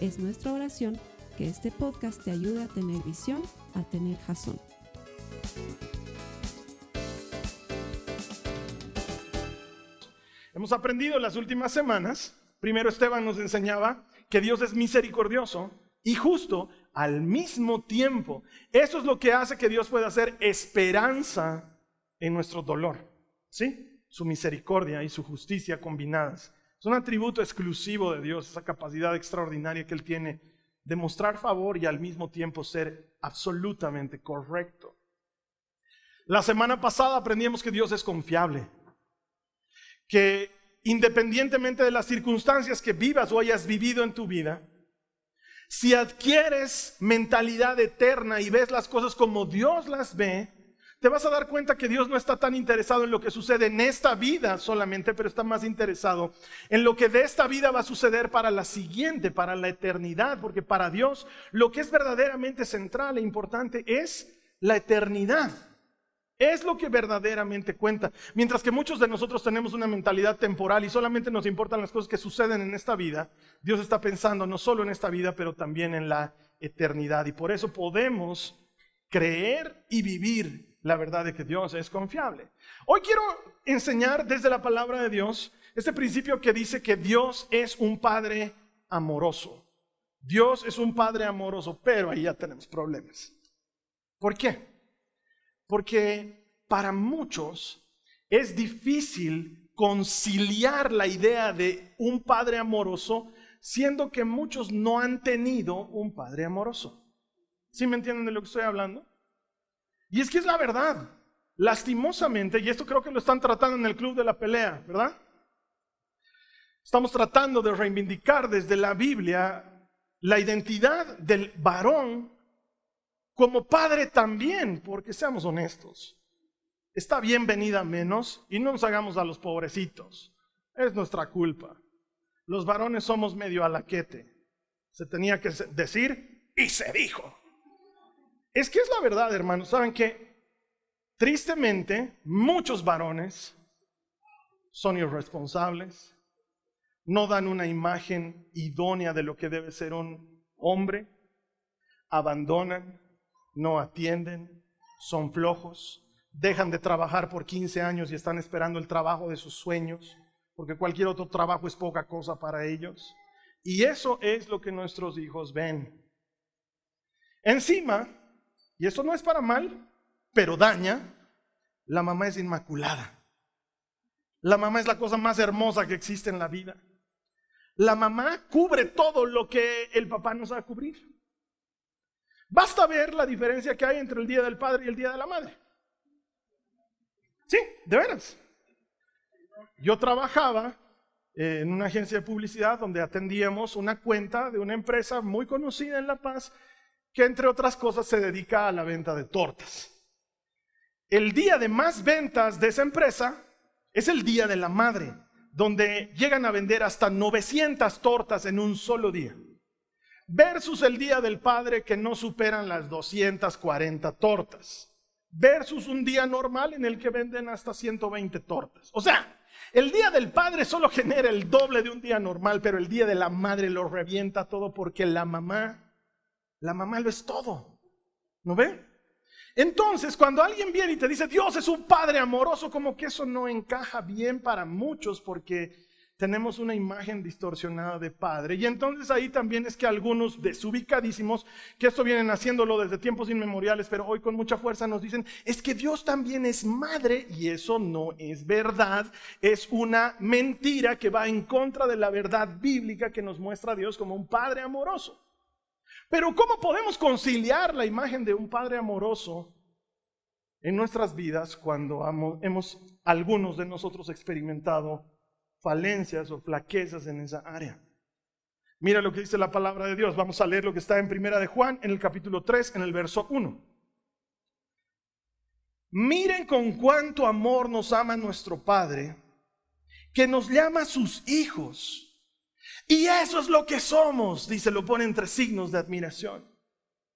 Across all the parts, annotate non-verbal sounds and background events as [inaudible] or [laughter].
Es nuestra oración que este podcast te ayude a tener visión, a tener jazón. Hemos aprendido en las últimas semanas, primero Esteban nos enseñaba que Dios es misericordioso y justo al mismo tiempo. Eso es lo que hace que Dios pueda hacer esperanza en nuestro dolor. ¿Sí? Su misericordia y su justicia combinadas. Es un atributo exclusivo de Dios, esa capacidad extraordinaria que Él tiene de mostrar favor y al mismo tiempo ser absolutamente correcto. La semana pasada aprendimos que Dios es confiable que independientemente de las circunstancias que vivas o hayas vivido en tu vida, si adquieres mentalidad eterna y ves las cosas como Dios las ve, te vas a dar cuenta que Dios no está tan interesado en lo que sucede en esta vida solamente, pero está más interesado en lo que de esta vida va a suceder para la siguiente, para la eternidad, porque para Dios lo que es verdaderamente central e importante es la eternidad. Es lo que verdaderamente cuenta. Mientras que muchos de nosotros tenemos una mentalidad temporal y solamente nos importan las cosas que suceden en esta vida, Dios está pensando no solo en esta vida, pero también en la eternidad. Y por eso podemos creer y vivir la verdad de que Dios es confiable. Hoy quiero enseñar desde la palabra de Dios este principio que dice que Dios es un Padre amoroso. Dios es un Padre amoroso, pero ahí ya tenemos problemas. ¿Por qué? Porque para muchos es difícil conciliar la idea de un padre amoroso, siendo que muchos no han tenido un padre amoroso. ¿Sí me entienden de lo que estoy hablando? Y es que es la verdad. Lastimosamente, y esto creo que lo están tratando en el club de la pelea, ¿verdad? Estamos tratando de reivindicar desde la Biblia la identidad del varón como padre también, porque seamos honestos, está bien venida menos y no nos hagamos a los pobrecitos. Es nuestra culpa. Los varones somos medio alaquete. Se tenía que decir y se dijo. Es que es la verdad, hermanos. ¿Saben que Tristemente, muchos varones son irresponsables, no dan una imagen idónea de lo que debe ser un hombre, abandonan, no atienden, son flojos, dejan de trabajar por 15 años y están esperando el trabajo de sus sueños, porque cualquier otro trabajo es poca cosa para ellos. Y eso es lo que nuestros hijos ven. Encima, y esto no es para mal, pero daña, la mamá es inmaculada. La mamá es la cosa más hermosa que existe en la vida. La mamá cubre todo lo que el papá no sabe cubrir. Basta ver la diferencia que hay entre el Día del Padre y el Día de la Madre. Sí, de veras. Yo trabajaba eh, en una agencia de publicidad donde atendíamos una cuenta de una empresa muy conocida en La Paz que entre otras cosas se dedica a la venta de tortas. El día de más ventas de esa empresa es el Día de la Madre, donde llegan a vender hasta 900 tortas en un solo día versus el Día del Padre que no superan las 240 tortas, versus un día normal en el que venden hasta 120 tortas. O sea, el Día del Padre solo genera el doble de un día normal, pero el Día de la Madre lo revienta todo porque la mamá, la mamá lo es todo. ¿No ve? Entonces, cuando alguien viene y te dice, Dios es un Padre amoroso, como que eso no encaja bien para muchos porque tenemos una imagen distorsionada de padre. Y entonces ahí también es que algunos desubicadísimos, que esto vienen haciéndolo desde tiempos inmemoriales, pero hoy con mucha fuerza nos dicen, es que Dios también es madre y eso no es verdad, es una mentira que va en contra de la verdad bíblica que nos muestra a Dios como un padre amoroso. Pero ¿cómo podemos conciliar la imagen de un padre amoroso en nuestras vidas cuando hemos algunos de nosotros experimentado falencias o flaquezas en esa área. Mira lo que dice la palabra de Dios. Vamos a leer lo que está en Primera de Juan, en el capítulo 3, en el verso 1. Miren con cuánto amor nos ama nuestro Padre, que nos llama sus hijos. Y eso es lo que somos, dice, lo pone entre signos de admiración.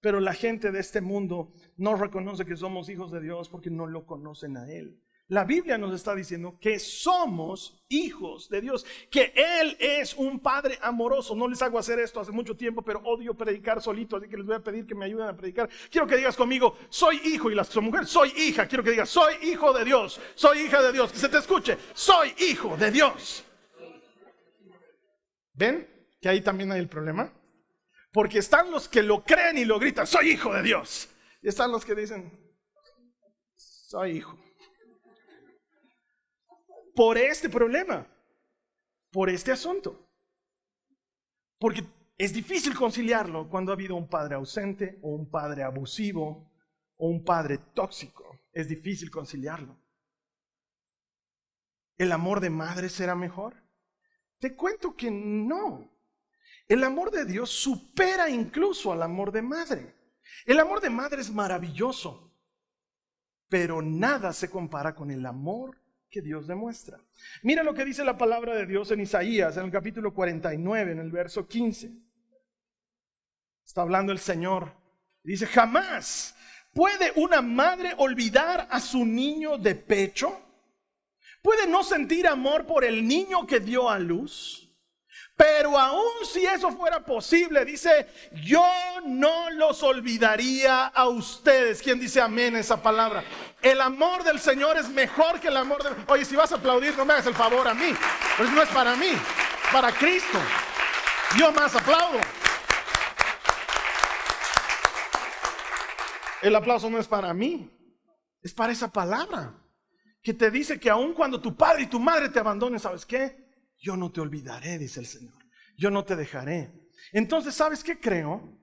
Pero la gente de este mundo no reconoce que somos hijos de Dios porque no lo conocen a Él. La Biblia nos está diciendo que somos hijos de Dios, que Él es un Padre amoroso. No les hago hacer esto hace mucho tiempo, pero odio predicar solito, así que les voy a pedir que me ayuden a predicar. Quiero que digas conmigo, soy hijo, y las mujeres, soy hija. Quiero que digas, soy hijo de Dios, soy hija de Dios. Que se te escuche, soy hijo de Dios. ¿Ven que ahí también hay el problema? Porque están los que lo creen y lo gritan, soy hijo de Dios. Y están los que dicen, soy hijo por este problema, por este asunto. Porque es difícil conciliarlo cuando ha habido un padre ausente o un padre abusivo o un padre tóxico. Es difícil conciliarlo. ¿El amor de madre será mejor? Te cuento que no. El amor de Dios supera incluso al amor de madre. El amor de madre es maravilloso, pero nada se compara con el amor que Dios demuestra. Mira lo que dice la palabra de Dios en Isaías, en el capítulo 49, en el verso 15. Está hablando el Señor. Dice, jamás puede una madre olvidar a su niño de pecho. ¿Puede no sentir amor por el niño que dio a luz? Pero aún si eso fuera posible, dice, yo no los olvidaría a ustedes. ¿Quién dice amén esa palabra? El amor del Señor es mejor que el amor del... Oye, si vas a aplaudir, no me hagas el favor a mí. Pues no es para mí, para Cristo. Yo más aplaudo. El aplauso no es para mí, es para esa palabra que te dice que aun cuando tu padre y tu madre te abandonen, ¿sabes qué? yo no te olvidaré, dice el Señor. Yo no te dejaré. Entonces, ¿sabes qué creo?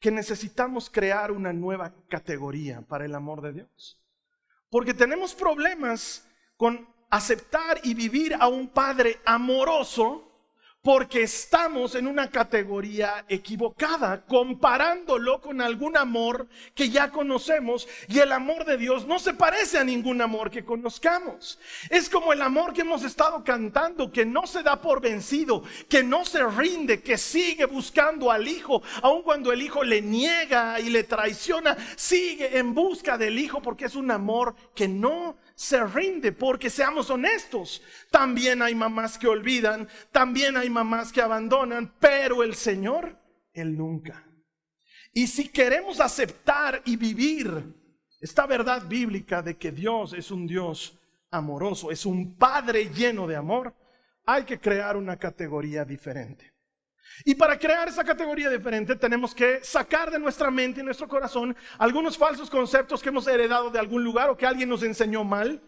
Que necesitamos crear una nueva categoría para el amor de Dios. Porque tenemos problemas con aceptar y vivir a un Padre amoroso porque estamos en una categoría equivocada, comparándolo con algún amor que ya conocemos y el amor de Dios no se parece a ningún amor que conozcamos. Es como el amor que hemos estado cantando, que no se da por vencido, que no se rinde, que sigue buscando al Hijo, aun cuando el Hijo le niega y le traiciona, sigue en busca del Hijo porque es un amor que no se rinde, porque seamos honestos, también hay mamás que olvidan, también hay mamás que abandonan, pero el Señor, Él nunca. Y si queremos aceptar y vivir esta verdad bíblica de que Dios es un Dios amoroso, es un Padre lleno de amor, hay que crear una categoría diferente. Y para crear esa categoría diferente tenemos que sacar de nuestra mente y nuestro corazón algunos falsos conceptos que hemos heredado de algún lugar o que alguien nos enseñó mal.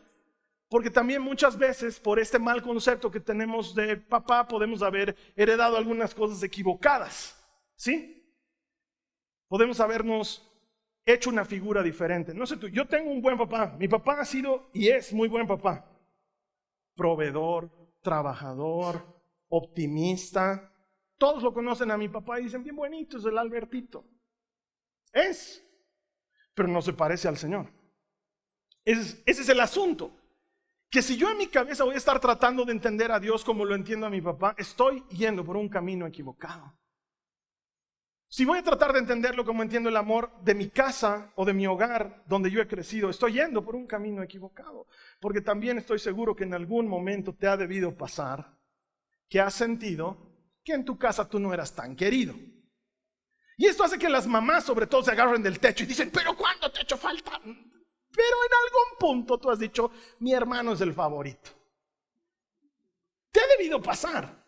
Porque también muchas veces por este mal concepto que tenemos de papá podemos haber heredado algunas cosas equivocadas. ¿Sí? Podemos habernos hecho una figura diferente. No sé tú, yo tengo un buen papá. Mi papá ha sido y es muy buen papá. Proveedor, trabajador, optimista, todos lo conocen a mi papá y dicen, bien bonito, es el Albertito. Es, pero no se parece al Señor. Ese es, el asunto. Que si yo en mi cabeza voy a estar tratando de entender a Dios como lo entiendo a mi papá, estoy yendo por un camino equivocado. Si voy a tratar de entenderlo como entiendo el amor de mi casa o de mi hogar donde yo he crecido, estoy yendo por un camino equivocado. Porque también estoy seguro que en algún momento te ha debido pasar que has sentido que en tu casa tú no eras tan querido. Y esto hace que las mamás sobre todo se agarren del techo y dicen, pero ¿cuándo te hecho falta? Pero en algún punto tú has dicho, mi hermano es el favorito. Te ha debido pasar.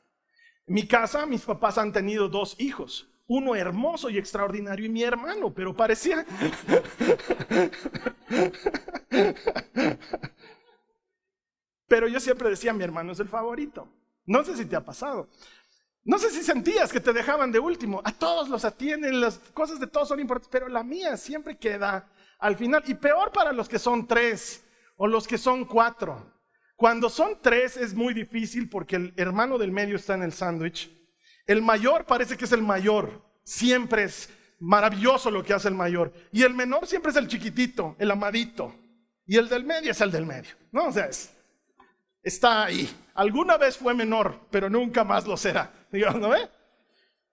En mi casa mis papás han tenido dos hijos, uno hermoso y extraordinario y mi hermano, pero parecía... [laughs] pero yo siempre decía, mi hermano es el favorito. No sé si te ha pasado. No sé si sentías que te dejaban de último. A todos los atienden, las cosas de todos son importantes, pero la mía siempre queda al final. Y peor para los que son tres o los que son cuatro. Cuando son tres es muy difícil porque el hermano del medio está en el sándwich El mayor parece que es el mayor. Siempre es maravilloso lo que hace el mayor. Y el menor siempre es el chiquitito, el amadito. Y el del medio es el del medio. ¿No? O sea, está ahí. Alguna vez fue menor, pero nunca más lo será.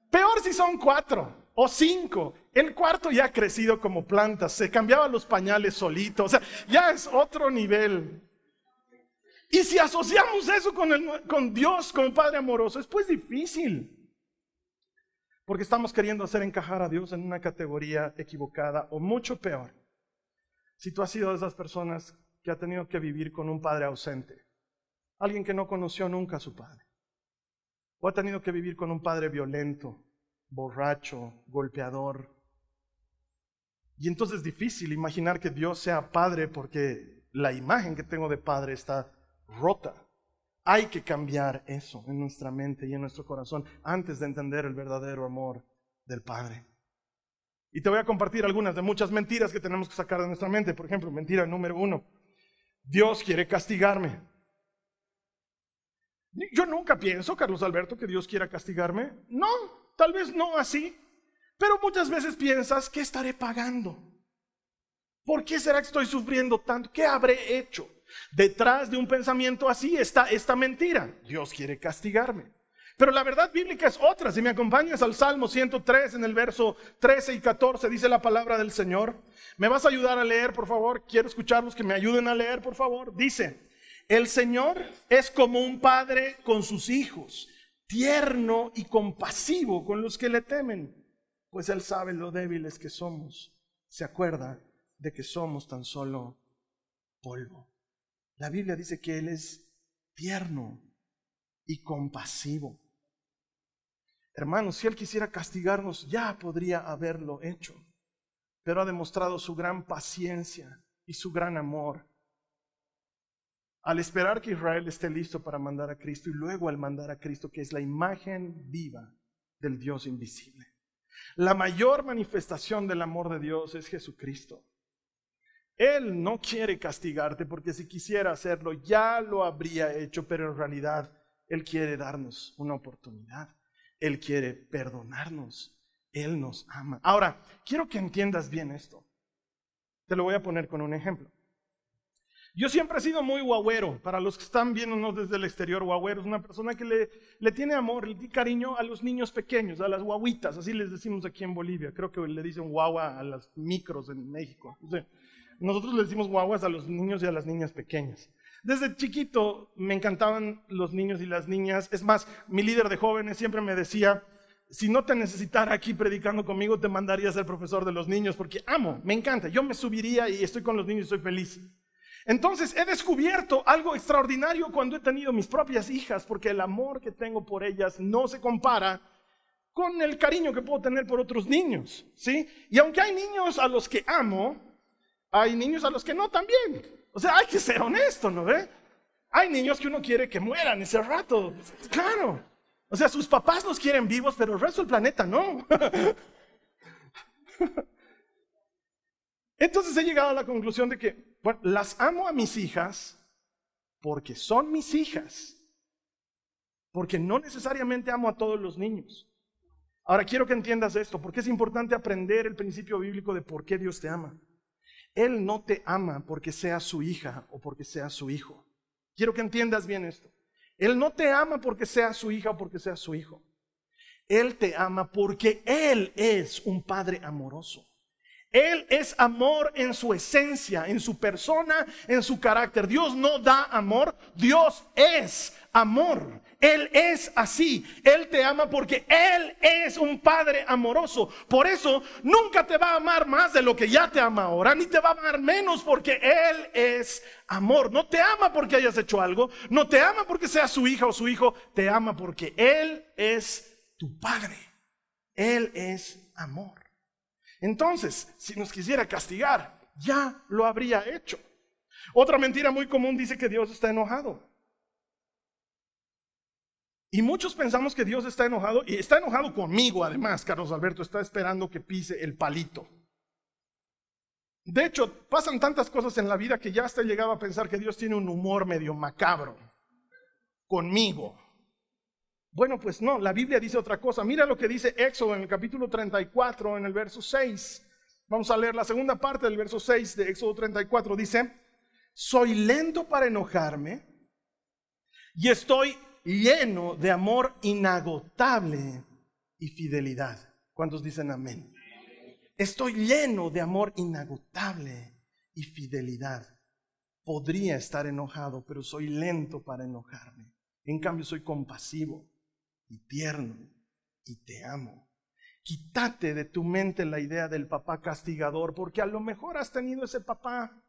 Peor si son cuatro o cinco. El cuarto ya ha crecido como plantas, se cambiaba los pañales solito, o sea, ya es otro nivel. Y si asociamos eso con, con Dios como Padre amoroso, es pues difícil. Porque estamos queriendo hacer encajar a Dios en una categoría equivocada o mucho peor. Si tú has sido de esas personas que ha tenido que vivir con un padre ausente, alguien que no conoció nunca a su padre, o ha tenido que vivir con un padre violento, borracho, golpeador. Y entonces es difícil imaginar que Dios sea padre porque la imagen que tengo de padre está rota. Hay que cambiar eso en nuestra mente y en nuestro corazón antes de entender el verdadero amor del Padre. Y te voy a compartir algunas de muchas mentiras que tenemos que sacar de nuestra mente. Por ejemplo, mentira número uno. Dios quiere castigarme. Yo nunca pienso, Carlos Alberto, que Dios quiera castigarme. No, tal vez no así. Pero muchas veces piensas, ¿qué estaré pagando? ¿Por qué será que estoy sufriendo tanto? ¿Qué habré hecho? Detrás de un pensamiento así está esta mentira. Dios quiere castigarme. Pero la verdad bíblica es otra. Si me acompañas al Salmo 103 en el verso 13 y 14 dice la palabra del Señor. ¿Me vas a ayudar a leer, por favor? Quiero escucharlos que me ayuden a leer, por favor. Dice, el Señor es como un padre con sus hijos, tierno y compasivo con los que le temen, pues Él sabe lo débiles que somos. Se acuerda de que somos tan solo polvo. La Biblia dice que Él es tierno y compasivo. Hermanos, si Él quisiera castigarnos, ya podría haberlo hecho, pero ha demostrado su gran paciencia y su gran amor. Al esperar que Israel esté listo para mandar a Cristo y luego al mandar a Cristo, que es la imagen viva del Dios invisible. La mayor manifestación del amor de Dios es Jesucristo. Él no quiere castigarte porque si quisiera hacerlo ya lo habría hecho, pero en realidad Él quiere darnos una oportunidad. Él quiere perdonarnos. Él nos ama. Ahora, quiero que entiendas bien esto. Te lo voy a poner con un ejemplo. Yo siempre he sido muy guagüero. Para los que están viéndonos desde el exterior, guagüero es una persona que le, le tiene amor, le tiene cariño a los niños pequeños, a las guaguitas, así les decimos aquí en Bolivia. Creo que le dicen guagua a las micros en México. Nosotros le decimos guaguas a los niños y a las niñas pequeñas. Desde chiquito me encantaban los niños y las niñas. Es más, mi líder de jóvenes siempre me decía, si no te necesitara aquí predicando conmigo, te mandaría a ser profesor de los niños, porque amo, me encanta. Yo me subiría y estoy con los niños y soy feliz. Entonces he descubierto algo extraordinario cuando he tenido mis propias hijas, porque el amor que tengo por ellas no se compara con el cariño que puedo tener por otros niños, ¿sí? Y aunque hay niños a los que amo, hay niños a los que no también. O sea, hay que ser honesto, ¿no ve? Hay niños que uno quiere que mueran ese rato. Claro. O sea, sus papás los quieren vivos, pero el resto del planeta no. [laughs] Entonces he llegado a la conclusión de que, las amo a mis hijas porque son mis hijas. Porque no necesariamente amo a todos los niños. Ahora quiero que entiendas esto, porque es importante aprender el principio bíblico de por qué Dios te ama. Él no te ama porque sea su hija o porque sea su hijo. Quiero que entiendas bien esto. Él no te ama porque sea su hija o porque sea su hijo. Él te ama porque Él es un Padre amoroso. Él es amor en su esencia, en su persona, en su carácter. Dios no da amor, Dios es amor. Él es así. Él te ama porque Él es un Padre amoroso. Por eso nunca te va a amar más de lo que ya te ama ahora, ni te va a amar menos porque Él es amor. No te ama porque hayas hecho algo, no te ama porque seas su hija o su hijo, te ama porque Él es tu Padre. Él es amor. Entonces, si nos quisiera castigar, ya lo habría hecho. Otra mentira muy común dice que Dios está enojado. Y muchos pensamos que Dios está enojado y está enojado conmigo además, Carlos Alberto, está esperando que pise el palito. De hecho, pasan tantas cosas en la vida que ya hasta he llegado a pensar que Dios tiene un humor medio macabro conmigo. Bueno, pues no, la Biblia dice otra cosa. Mira lo que dice Éxodo en el capítulo 34, en el verso 6. Vamos a leer la segunda parte del verso 6 de Éxodo 34. Dice, soy lento para enojarme y estoy lleno de amor inagotable y fidelidad. ¿Cuántos dicen amén? Estoy lleno de amor inagotable y fidelidad. Podría estar enojado, pero soy lento para enojarme. En cambio, soy compasivo y tierno y te amo. Quítate de tu mente la idea del papá castigador, porque a lo mejor has tenido ese papá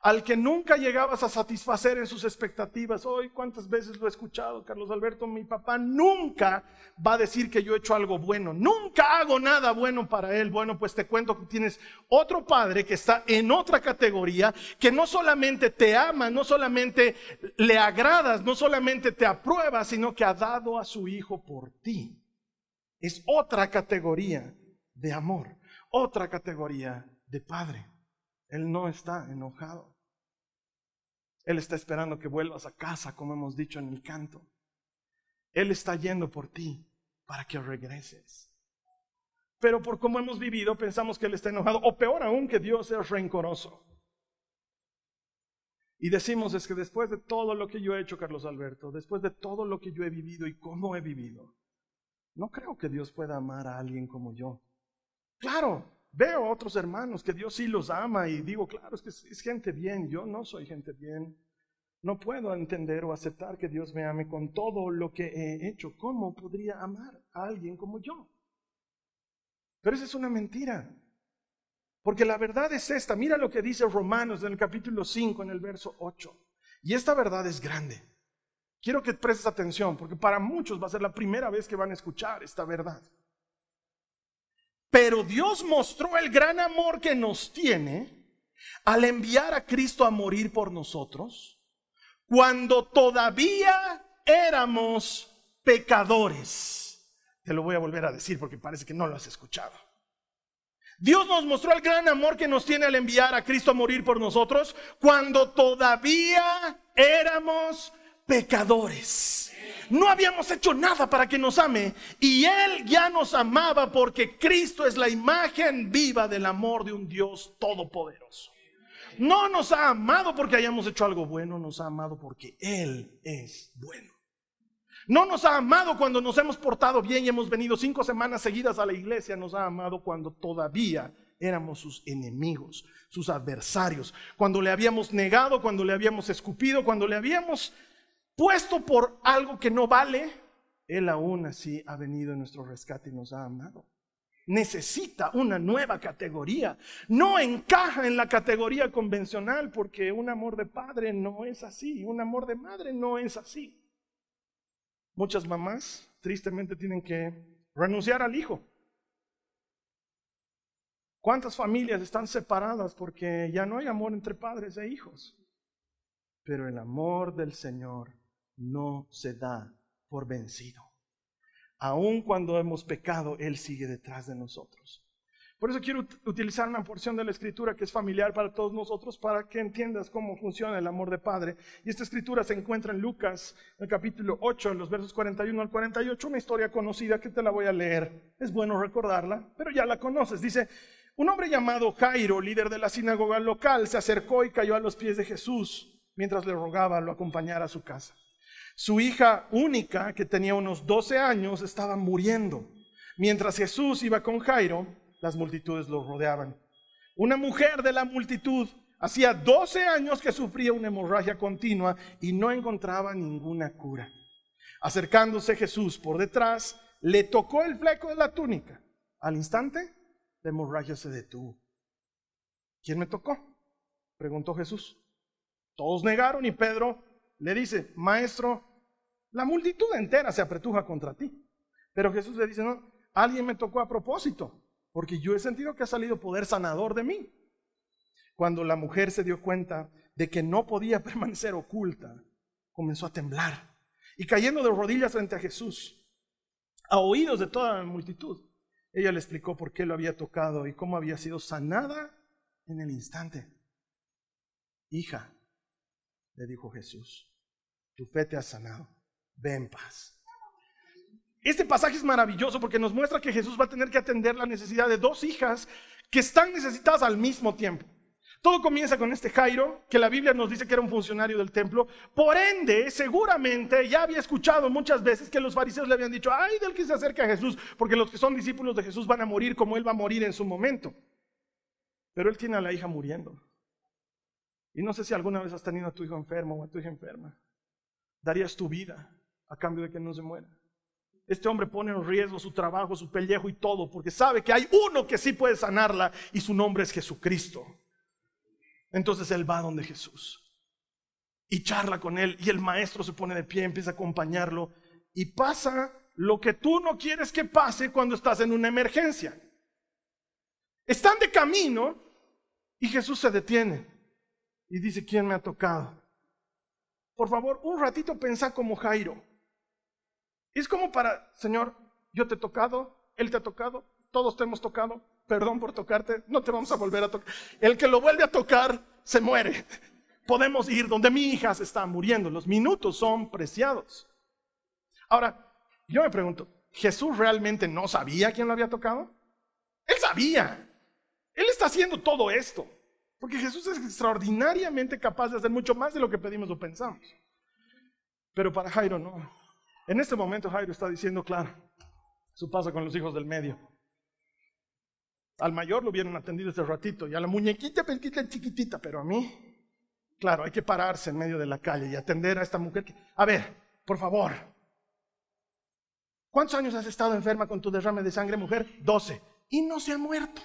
al que nunca llegabas a satisfacer en sus expectativas. Hoy, ¿cuántas veces lo he escuchado, Carlos Alberto? Mi papá nunca va a decir que yo he hecho algo bueno, nunca hago nada bueno para él. Bueno, pues te cuento que tienes otro padre que está en otra categoría, que no solamente te ama, no solamente le agradas, no solamente te aprueba, sino que ha dado a su hijo por ti. Es otra categoría de amor, otra categoría de padre. Él no está enojado. Él está esperando que vuelvas a casa, como hemos dicho en el canto. Él está yendo por ti para que regreses. Pero por cómo hemos vivido, pensamos que Él está enojado, o peor aún, que Dios es rencoroso. Y decimos, es que después de todo lo que yo he hecho, Carlos Alberto, después de todo lo que yo he vivido y cómo he vivido, no creo que Dios pueda amar a alguien como yo. Claro, Veo a otros hermanos que Dios sí los ama y digo, claro, es que es gente bien, yo no soy gente bien. No puedo entender o aceptar que Dios me ame con todo lo que he hecho. ¿Cómo podría amar a alguien como yo? Pero esa es una mentira. Porque la verdad es esta. Mira lo que dice Romanos en el capítulo 5, en el verso 8. Y esta verdad es grande. Quiero que prestes atención, porque para muchos va a ser la primera vez que van a escuchar esta verdad. Pero Dios mostró el gran amor que nos tiene al enviar a Cristo a morir por nosotros cuando todavía éramos pecadores. Te lo voy a volver a decir porque parece que no lo has escuchado. Dios nos mostró el gran amor que nos tiene al enviar a Cristo a morir por nosotros cuando todavía éramos pecadores no habíamos hecho nada para que nos ame y Él ya nos amaba porque Cristo es la imagen viva del amor de un Dios todopoderoso. No nos ha amado porque hayamos hecho algo bueno, nos ha amado porque Él es bueno. No nos ha amado cuando nos hemos portado bien y hemos venido cinco semanas seguidas a la iglesia, nos ha amado cuando todavía éramos sus enemigos, sus adversarios, cuando le habíamos negado, cuando le habíamos escupido, cuando le habíamos puesto por algo que no vale, Él aún así ha venido en nuestro rescate y nos ha amado. Necesita una nueva categoría. No encaja en la categoría convencional porque un amor de padre no es así, un amor de madre no es así. Muchas mamás tristemente tienen que renunciar al hijo. ¿Cuántas familias están separadas porque ya no hay amor entre padres e hijos? Pero el amor del Señor no se da por vencido. Aun cuando hemos pecado, Él sigue detrás de nosotros. Por eso quiero utilizar una porción de la escritura que es familiar para todos nosotros para que entiendas cómo funciona el amor de Padre. Y esta escritura se encuentra en Lucas, el capítulo 8, en los versos 41 al 48, una historia conocida que te la voy a leer. Es bueno recordarla, pero ya la conoces. Dice, un hombre llamado Jairo, líder de la sinagoga local, se acercó y cayó a los pies de Jesús mientras le rogaba lo acompañara a su casa. Su hija única, que tenía unos 12 años, estaba muriendo. Mientras Jesús iba con Jairo, las multitudes lo rodeaban. Una mujer de la multitud hacía 12 años que sufría una hemorragia continua y no encontraba ninguna cura. Acercándose Jesús por detrás, le tocó el fleco de la túnica. Al instante, la hemorragia se detuvo. ¿Quién me tocó? preguntó Jesús. Todos negaron y Pedro le dice, maestro, la multitud entera se apretuja contra ti. Pero Jesús le dice, no, alguien me tocó a propósito, porque yo he sentido que ha salido poder sanador de mí. Cuando la mujer se dio cuenta de que no podía [laughs] permanecer oculta, comenzó a temblar y cayendo de rodillas frente a Jesús, a oídos de toda la multitud, ella le explicó por qué lo había tocado y cómo había sido sanada en el instante. Hija, le dijo Jesús, tu fe te ha sanado ve en paz. Este pasaje es maravilloso porque nos muestra que Jesús va a tener que atender la necesidad de dos hijas que están necesitadas al mismo tiempo. Todo comienza con este Jairo, que la Biblia nos dice que era un funcionario del templo. Por ende, seguramente ya había escuchado muchas veces que los fariseos le habían dicho, ay del que se acerca a Jesús, porque los que son discípulos de Jesús van a morir como él va a morir en su momento. Pero él tiene a la hija muriendo. Y no sé si alguna vez has tenido a tu hijo enfermo o a tu hija enferma. Darías tu vida a cambio de que no se muera. Este hombre pone en riesgo su trabajo, su pellejo y todo, porque sabe que hay uno que sí puede sanarla y su nombre es Jesucristo. Entonces él va donde Jesús y charla con él y el maestro se pone de pie, empieza a acompañarlo y pasa lo que tú no quieres que pase cuando estás en una emergencia. Están de camino y Jesús se detiene y dice, ¿quién me ha tocado? Por favor, un ratito pensá como Jairo. Es como para, Señor, yo te he tocado, Él te ha tocado, todos te hemos tocado, perdón por tocarte, no te vamos a volver a tocar. El que lo vuelve a tocar se muere. Podemos ir donde mi hija se está muriendo. Los minutos son preciados. Ahora, yo me pregunto, ¿Jesús realmente no sabía quién lo había tocado? Él sabía. Él está haciendo todo esto. Porque Jesús es extraordinariamente capaz de hacer mucho más de lo que pedimos o pensamos. Pero para Jairo no. En este momento Jairo está diciendo, claro, eso pasa con los hijos del medio. Al mayor lo hubieran atendido ese ratito y a la muñequita pequeñita chiquitita, pero a mí, claro, hay que pararse en medio de la calle y atender a esta mujer. a ver, por favor, ¿cuántos años has estado enferma con tu derrame de sangre, mujer? Doce. Y no se ha muerto.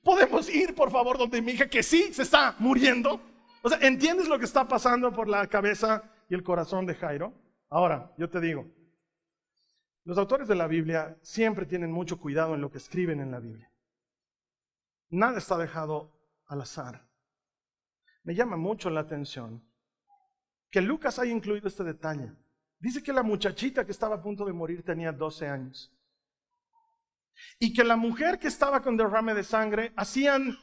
¿Podemos ir, por favor, donde mi hija que sí se está muriendo? O sea, ¿entiendes lo que está pasando por la cabeza y el corazón de Jairo? Ahora, yo te digo, los autores de la Biblia siempre tienen mucho cuidado en lo que escriben en la Biblia. Nada está dejado al azar. Me llama mucho la atención que Lucas haya incluido este detalle. Dice que la muchachita que estaba a punto de morir tenía 12 años. Y que la mujer que estaba con derrame de sangre hacían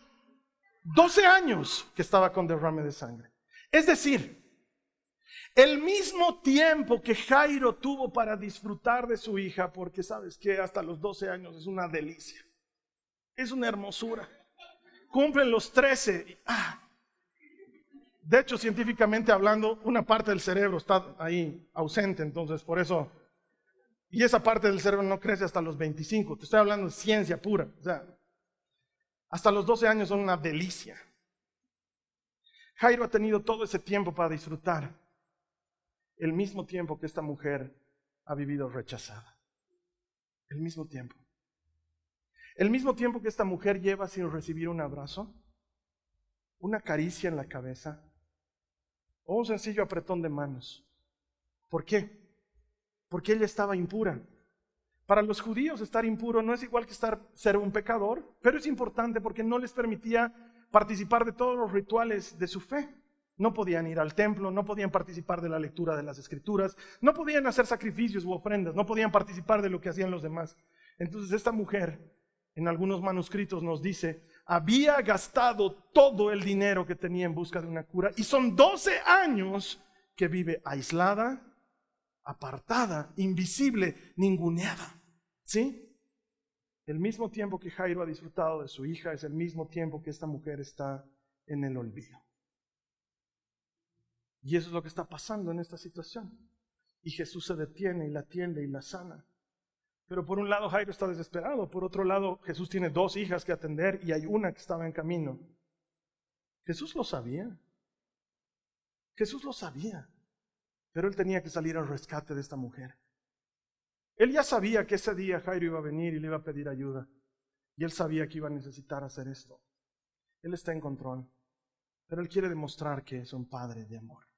12 años que estaba con derrame de sangre. Es decir, el mismo tiempo que Jairo tuvo para disfrutar de su hija, porque sabes que hasta los 12 años es una delicia. Es una hermosura. Cumplen los 13. Ah. De hecho, científicamente hablando, una parte del cerebro está ahí ausente, entonces por eso. Y esa parte del cerebro no crece hasta los 25. Te estoy hablando de ciencia pura. O sea, hasta los 12 años son una delicia. Jairo ha tenido todo ese tiempo para disfrutar. El mismo tiempo que esta mujer ha vivido rechazada. El mismo tiempo. El mismo tiempo que esta mujer lleva sin recibir un abrazo, una caricia en la cabeza o un sencillo apretón de manos. ¿Por qué? Porque ella estaba impura. Para los judíos estar impuro no es igual que estar ser un pecador, pero es importante porque no les permitía participar de todos los rituales de su fe. No podían ir al templo, no podían participar de la lectura de las escrituras, no podían hacer sacrificios u ofrendas, no podían participar de lo que hacían los demás. Entonces esta mujer en algunos manuscritos nos dice, había gastado todo el dinero que tenía en busca de una cura y son 12 años que vive aislada, apartada, invisible, ninguneada. ¿Sí? El mismo tiempo que Jairo ha disfrutado de su hija es el mismo tiempo que esta mujer está en el olvido. Y eso es lo que está pasando en esta situación. Y Jesús se detiene y la atiende y la sana. Pero por un lado Jairo está desesperado, por otro lado Jesús tiene dos hijas que atender y hay una que estaba en camino. Jesús lo sabía. Jesús lo sabía. Pero él tenía que salir al rescate de esta mujer. Él ya sabía que ese día Jairo iba a venir y le iba a pedir ayuda. Y él sabía que iba a necesitar hacer esto. Él está en control. Pero él quiere demostrar que es un padre de amor.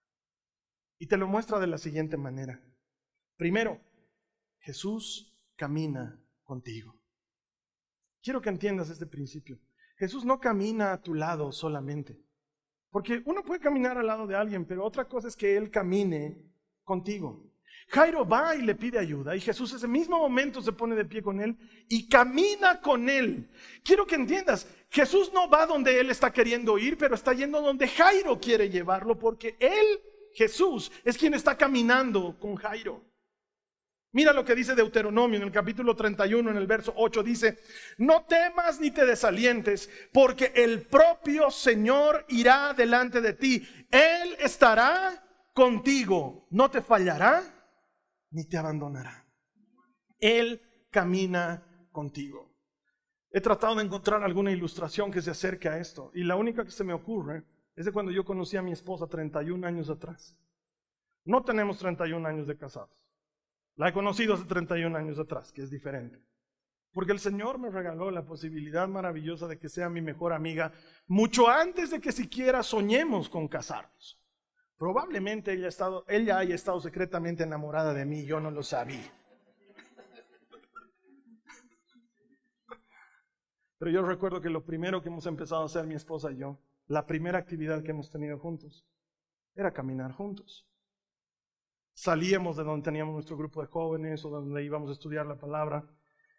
Y te lo muestra de la siguiente manera. Primero, Jesús camina contigo. Quiero que entiendas este principio. Jesús no camina a tu lado solamente. Porque uno puede caminar al lado de alguien, pero otra cosa es que Él camine contigo. Jairo va y le pide ayuda y Jesús ese mismo momento se pone de pie con él y camina con él. Quiero que entiendas, Jesús no va donde él está queriendo ir, pero está yendo donde Jairo quiere llevarlo porque él, Jesús, es quien está caminando con Jairo. Mira lo que dice Deuteronomio en el capítulo 31, en el verso 8, dice, no temas ni te desalientes, porque el propio Señor irá delante de ti. Él estará contigo, no te fallará ni te abandonará. Él camina contigo. He tratado de encontrar alguna ilustración que se acerque a esto, y la única que se me ocurre es de cuando yo conocí a mi esposa 31 años atrás. No tenemos 31 años de casados. La he conocido hace 31 años atrás, que es diferente. Porque el Señor me regaló la posibilidad maravillosa de que sea mi mejor amiga mucho antes de que siquiera soñemos con casarnos. Probablemente ella, estado, ella haya estado secretamente enamorada de mí, yo no lo sabía. Pero yo recuerdo que lo primero que hemos empezado a hacer mi esposa y yo, la primera actividad que hemos tenido juntos, era caminar juntos. Salíamos de donde teníamos nuestro grupo de jóvenes o donde íbamos a estudiar la palabra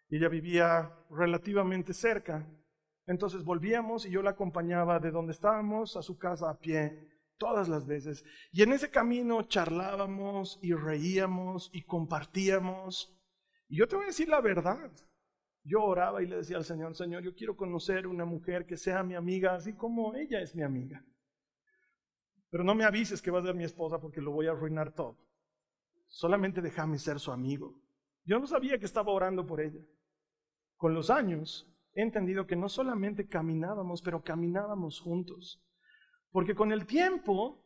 y ella vivía relativamente cerca. Entonces volvíamos y yo la acompañaba de donde estábamos a su casa a pie todas las veces. Y en ese camino charlábamos y reíamos y compartíamos. Y yo te voy a decir la verdad. Yo oraba y le decía al Señor, Señor, yo quiero conocer una mujer que sea mi amiga, así como ella es mi amiga. Pero no me avises que va a ser mi esposa porque lo voy a arruinar todo solamente déjame ser su amigo. Yo no sabía que estaba orando por ella. Con los años he entendido que no solamente caminábamos, pero caminábamos juntos. Porque con el tiempo,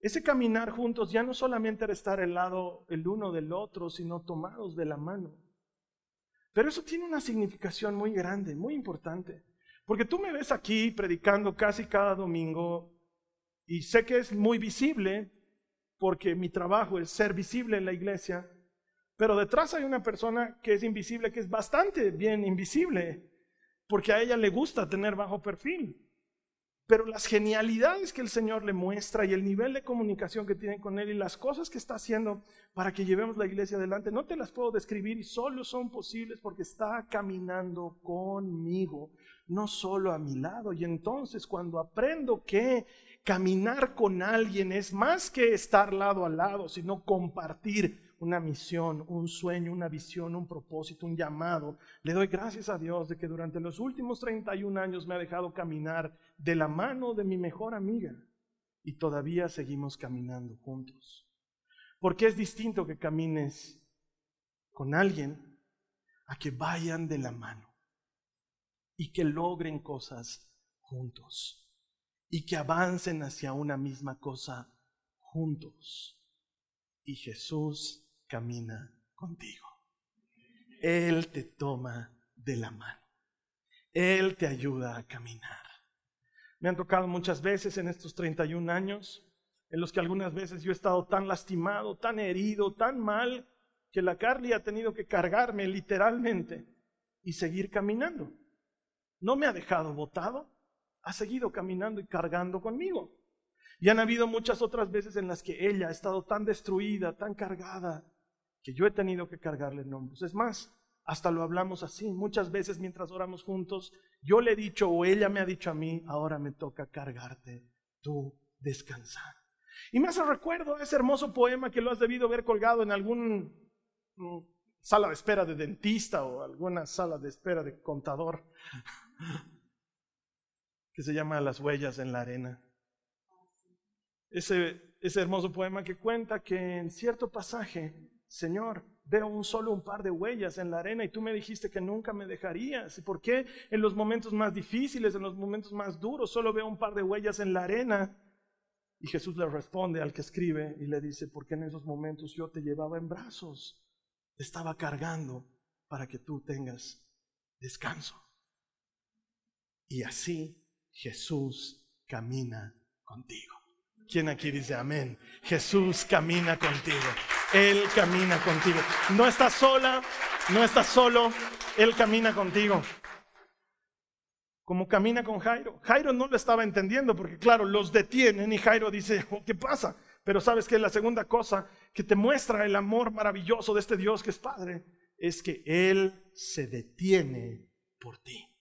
ese caminar juntos ya no solamente era estar al lado el uno del otro, sino tomados de la mano. Pero eso tiene una significación muy grande, muy importante. Porque tú me ves aquí predicando casi cada domingo y sé que es muy visible porque mi trabajo es ser visible en la iglesia, pero detrás hay una persona que es invisible, que es bastante bien invisible, porque a ella le gusta tener bajo perfil. Pero las genialidades que el Señor le muestra y el nivel de comunicación que tiene con Él y las cosas que está haciendo para que llevemos la iglesia adelante, no te las puedo describir y solo son posibles porque está caminando conmigo, no solo a mi lado. Y entonces cuando aprendo que caminar con alguien es más que estar lado a lado, sino compartir una misión, un sueño, una visión, un propósito, un llamado. Le doy gracias a Dios de que durante los últimos 31 años me ha dejado caminar de la mano de mi mejor amiga y todavía seguimos caminando juntos. Porque es distinto que camines con alguien a que vayan de la mano y que logren cosas juntos y que avancen hacia una misma cosa juntos. Y Jesús camina contigo. Él te toma de la mano. Él te ayuda a caminar. Me han tocado muchas veces en estos 31 años en los que algunas veces yo he estado tan lastimado, tan herido, tan mal, que la Carly ha tenido que cargarme literalmente y seguir caminando. No me ha dejado botado, ha seguido caminando y cargando conmigo. Y han habido muchas otras veces en las que ella ha estado tan destruida, tan cargada, que yo he tenido que cargarle en hombros. Es más, hasta lo hablamos así. Muchas veces mientras oramos juntos, yo le he dicho o ella me ha dicho a mí, ahora me toca cargarte, tú descansar. Y me hace recuerdo ese hermoso poema que lo has debido ver colgado en algún mm, sala de espera de dentista o alguna sala de espera de contador [laughs] que se llama Las huellas en la arena. Ese, ese hermoso poema que cuenta que en cierto pasaje, Señor, veo un solo un par de huellas en la arena y tú me dijiste que nunca me dejarías. ¿Y por qué en los momentos más difíciles, en los momentos más duros, solo veo un par de huellas en la arena? Y Jesús le responde al que escribe y le dice, porque en esos momentos yo te llevaba en brazos, estaba cargando para que tú tengas descanso. Y así Jesús camina contigo. ¿Quién aquí dice amén? Jesús camina contigo. Él camina contigo. No estás sola, no estás solo. Él camina contigo. Como camina con Jairo. Jairo no lo estaba entendiendo porque claro, los detienen y Jairo dice, oh, ¿qué pasa? Pero sabes que la segunda cosa que te muestra el amor maravilloso de este Dios que es Padre es que Él se detiene por ti.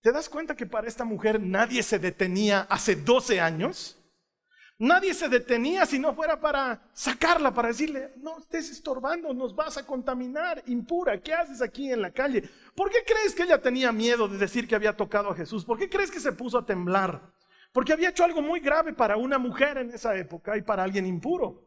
¿Te das cuenta que para esta mujer nadie se detenía hace 12 años? Nadie se detenía si no fuera para sacarla, para decirle, no estés estorbando, nos vas a contaminar, impura, ¿qué haces aquí en la calle? ¿Por qué crees que ella tenía miedo de decir que había tocado a Jesús? ¿Por qué crees que se puso a temblar? Porque había hecho algo muy grave para una mujer en esa época y para alguien impuro.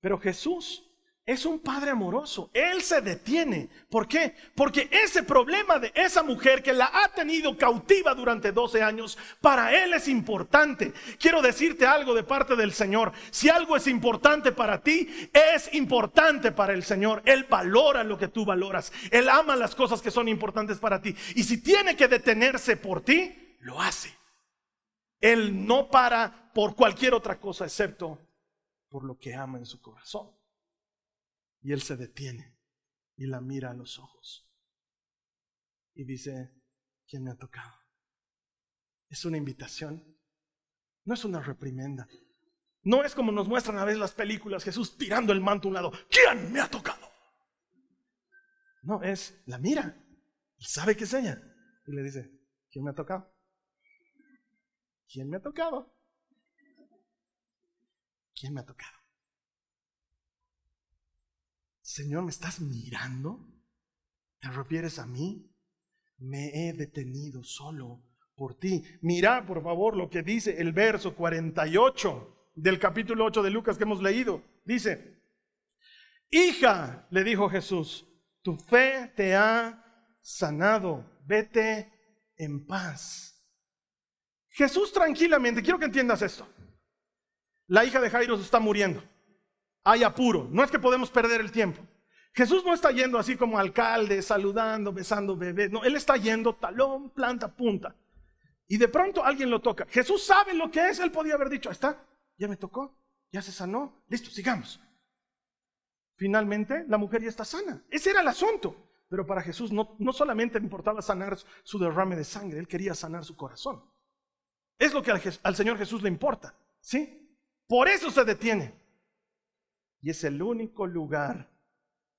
Pero Jesús es un padre amoroso. Él se detiene. ¿Por qué? Porque ese problema de esa mujer que la ha tenido cautiva durante 12 años, para Él es importante. Quiero decirte algo de parte del Señor. Si algo es importante para ti, es importante para el Señor. Él valora lo que tú valoras. Él ama las cosas que son importantes para ti. Y si tiene que detenerse por ti, lo hace. Él no para por cualquier otra cosa excepto por lo que ama en su corazón. Y él se detiene y la mira a los ojos y dice, ¿quién me ha tocado? Es una invitación, no es una reprimenda. No es como nos muestran a veces las películas, Jesús tirando el manto a un lado, ¿quién me ha tocado? No, es la mira, él sabe que es ella. Y le dice, ¿quién me ha tocado? ¿Quién me ha tocado? ¿Quién me ha tocado? Señor, ¿me estás mirando? ¿Te refieres a mí? Me he detenido solo por ti. Mira, por favor, lo que dice el verso 48 del capítulo 8 de Lucas que hemos leído. Dice, hija, le dijo Jesús, tu fe te ha sanado, vete en paz. Jesús tranquilamente, quiero que entiendas esto. La hija de Jairo está muriendo hay apuro. No es que podemos perder el tiempo. Jesús no está yendo así como alcalde, saludando, besando bebés. No, él está yendo talón, planta, punta. Y de pronto alguien lo toca. Jesús sabe lo que es. Él podía haber dicho, está, ya me tocó, ya se sanó, listo, sigamos. Finalmente, la mujer ya está sana. Ese era el asunto. Pero para Jesús no, no solamente le importaba sanar su derrame de sangre, él quería sanar su corazón. Es lo que al, al Señor Jesús le importa. ¿Sí? Por eso se detiene. Y es el único lugar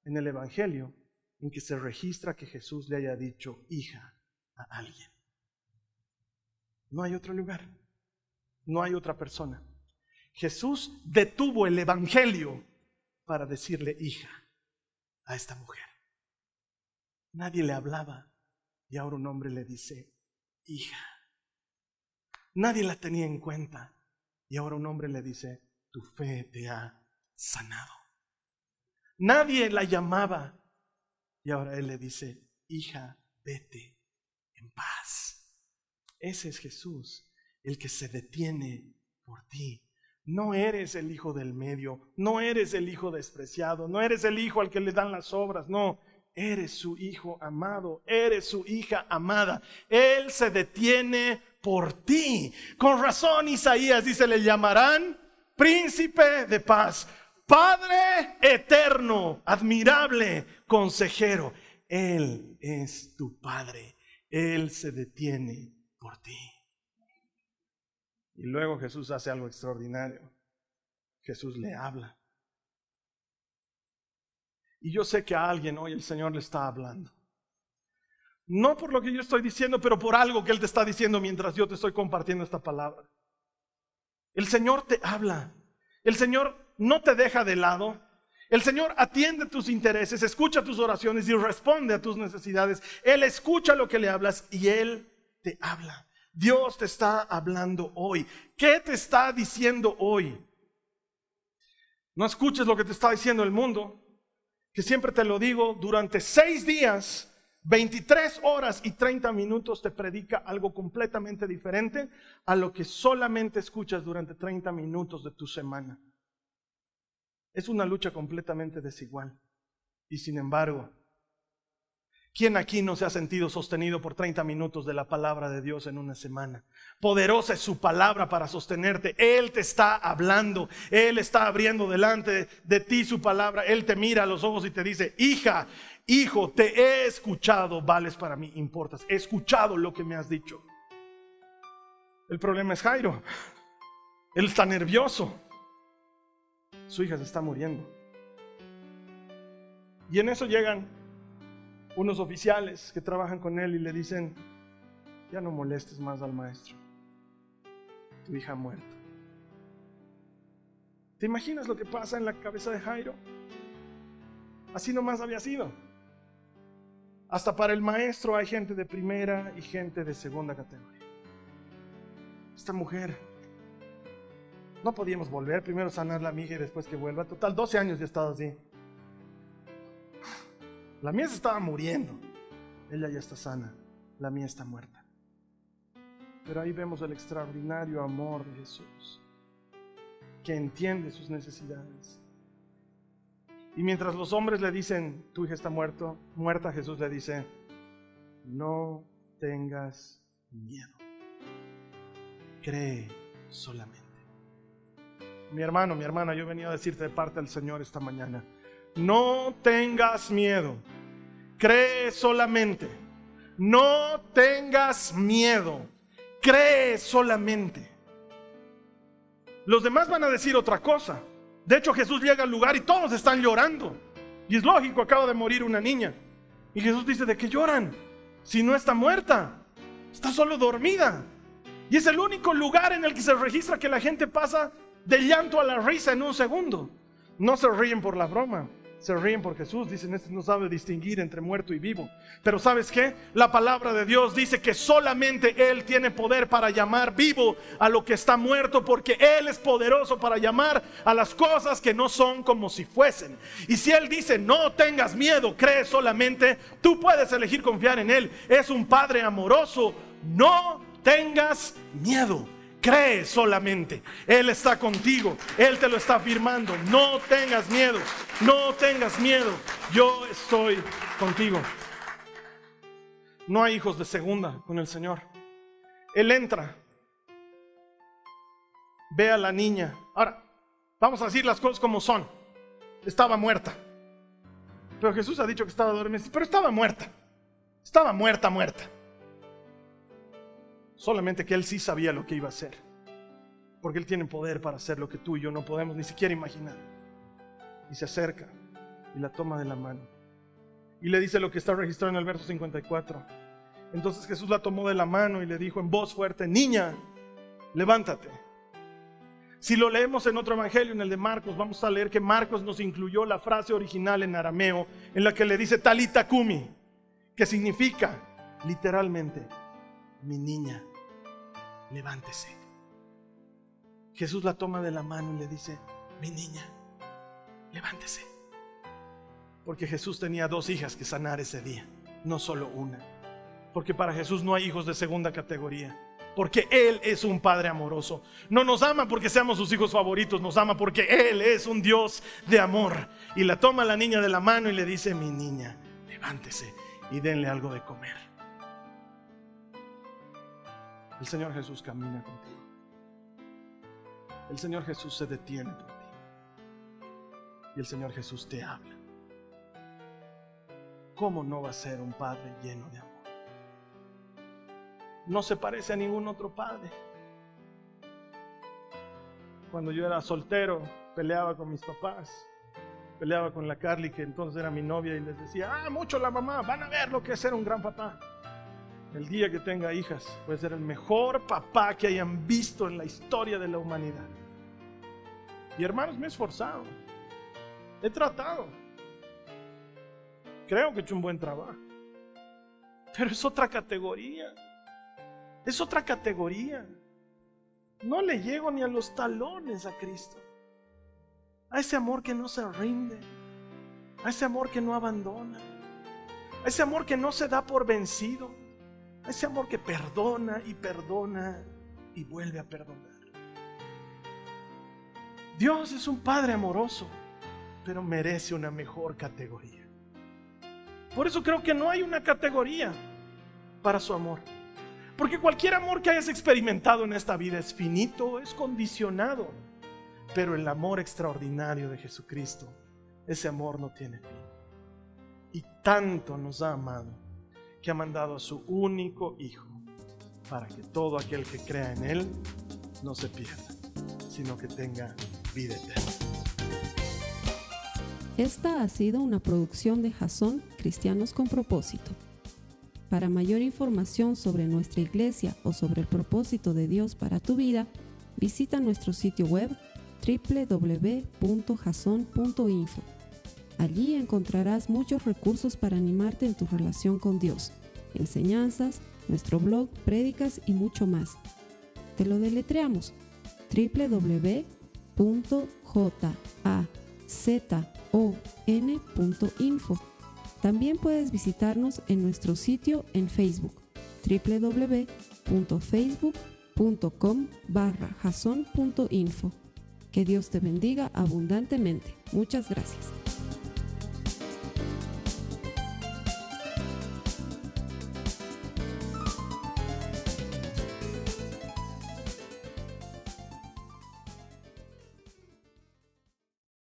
en el Evangelio en que se registra que Jesús le haya dicho hija a alguien. No hay otro lugar. No hay otra persona. Jesús detuvo el Evangelio para decirle hija a esta mujer. Nadie le hablaba y ahora un hombre le dice hija. Nadie la tenía en cuenta y ahora un hombre le dice tu fe te ha sanado. Nadie la llamaba. Y ahora Él le dice, hija, vete en paz. Ese es Jesús, el que se detiene por ti. No eres el hijo del medio, no eres el hijo despreciado, no eres el hijo al que le dan las obras, no, eres su hijo amado, eres su hija amada. Él se detiene por ti. Con razón Isaías dice, le llamarán príncipe de paz, Padre eterno, admirable, consejero. Él es tu Padre. Él se detiene por ti. Y luego Jesús hace algo extraordinario. Jesús le habla. Y yo sé que a alguien hoy el Señor le está hablando. No por lo que yo estoy diciendo, pero por algo que Él te está diciendo mientras yo te estoy compartiendo esta palabra. El Señor te habla. El Señor no te deja de lado. El Señor atiende tus intereses, escucha tus oraciones y responde a tus necesidades. Él escucha lo que le hablas y Él te habla. Dios te está hablando hoy. ¿Qué te está diciendo hoy? No escuches lo que te está diciendo el mundo, que siempre te lo digo, durante seis días 23 horas y 30 minutos te predica algo completamente diferente a lo que solamente escuchas durante 30 minutos de tu semana. Es una lucha completamente desigual. Y sin embargo, ¿quién aquí no se ha sentido sostenido por 30 minutos de la palabra de Dios en una semana? Poderosa es su palabra para sostenerte. Él te está hablando. Él está abriendo delante de ti su palabra. Él te mira a los ojos y te dice, hija, hijo, te he escuchado, vales para mí, importas. He escuchado lo que me has dicho. El problema es Jairo. Él está nervioso. Su hija se está muriendo. Y en eso llegan unos oficiales que trabajan con él y le dicen, ya no molestes más al maestro. Tu hija ha muerto. ¿Te imaginas lo que pasa en la cabeza de Jairo? Así nomás había sido. Hasta para el maestro hay gente de primera y gente de segunda categoría. Esta mujer, no podíamos volver, primero sanar la mija y después que vuelva. Total, 12 años ya he estado así. La mía se estaba muriendo. Ella ya está sana, la mía está muerta. Pero ahí vemos el extraordinario amor de Jesús, que entiende sus necesidades. Y mientras los hombres le dicen, tu hija está muerto, muerta, Jesús le dice, no tengas miedo. Cree solamente. Mi hermano, mi hermana, yo venía a decirte de parte del Señor esta mañana, no tengas miedo. Cree solamente. No tengas miedo. Cree solamente. Los demás van a decir otra cosa. De hecho, Jesús llega al lugar y todos están llorando. Y es lógico, acaba de morir una niña. Y Jesús dice, ¿de qué lloran? Si no está muerta, está solo dormida. Y es el único lugar en el que se registra que la gente pasa de llanto a la risa en un segundo. No se ríen por la broma, se ríen por Jesús, dicen, este no sabe distinguir entre muerto y vivo. Pero ¿sabes qué? La palabra de Dios dice que solamente Él tiene poder para llamar vivo a lo que está muerto, porque Él es poderoso para llamar a las cosas que no son como si fuesen. Y si Él dice, no tengas miedo, cree solamente, tú puedes elegir confiar en Él. Es un Padre amoroso, no tengas miedo. Cree solamente. Él está contigo. Él te lo está afirmando. No tengas miedo. No tengas miedo. Yo estoy contigo. No hay hijos de segunda con el Señor. Él entra. Ve a la niña. Ahora, vamos a decir las cosas como son. Estaba muerta. Pero Jesús ha dicho que estaba dormida. Pero estaba muerta. Estaba muerta, muerta. Solamente que Él sí sabía lo que iba a hacer. Porque Él tiene poder para hacer lo que tú y yo no podemos ni siquiera imaginar. Y se acerca y la toma de la mano. Y le dice lo que está registrado en el verso 54. Entonces Jesús la tomó de la mano y le dijo en voz fuerte, niña, levántate. Si lo leemos en otro evangelio, en el de Marcos, vamos a leer que Marcos nos incluyó la frase original en arameo, en la que le dice talita kumi, que significa literalmente, mi niña, levántese. Jesús la toma de la mano y le dice, mi niña, levántese. Porque Jesús tenía dos hijas que sanar ese día, no solo una. Porque para Jesús no hay hijos de segunda categoría. Porque Él es un Padre amoroso. No nos ama porque seamos sus hijos favoritos, nos ama porque Él es un Dios de amor. Y la toma la niña de la mano y le dice, mi niña, levántese y denle algo de comer. El Señor Jesús camina contigo. El Señor Jesús se detiene por ti. Y el Señor Jesús te habla. ¿Cómo no va a ser un Padre lleno de amor? No se parece a ningún otro Padre. Cuando yo era soltero, peleaba con mis papás. Peleaba con la Carly, que entonces era mi novia, y les decía, ah, mucho la mamá, van a ver lo que es ser un gran papá. El día que tenga hijas, puede ser el mejor papá que hayan visto en la historia de la humanidad. Y hermanos, me he esforzado. He tratado. Creo que he hecho un buen trabajo. Pero es otra categoría. Es otra categoría. No le llego ni a los talones a Cristo. A ese amor que no se rinde. A ese amor que no abandona. A ese amor que no se da por vencido. Ese amor que perdona y perdona y vuelve a perdonar. Dios es un Padre amoroso, pero merece una mejor categoría. Por eso creo que no hay una categoría para su amor. Porque cualquier amor que hayas experimentado en esta vida es finito, es condicionado. Pero el amor extraordinario de Jesucristo, ese amor no tiene fin. Y tanto nos ha amado que ha mandado a su único Hijo para que todo aquel que crea en Él no se pierda, sino que tenga vida eterna. Esta ha sido una producción de Jason Cristianos con Propósito. Para mayor información sobre nuestra iglesia o sobre el propósito de Dios para tu vida, visita nuestro sitio web www.jason.info. Allí encontrarás muchos recursos para animarte en tu relación con Dios, enseñanzas, nuestro blog, prédicas y mucho más. Te lo deletreamos www.jazon.info. También puedes visitarnos en nuestro sitio en Facebook www.facebook.com barra Que Dios te bendiga abundantemente. Muchas gracias.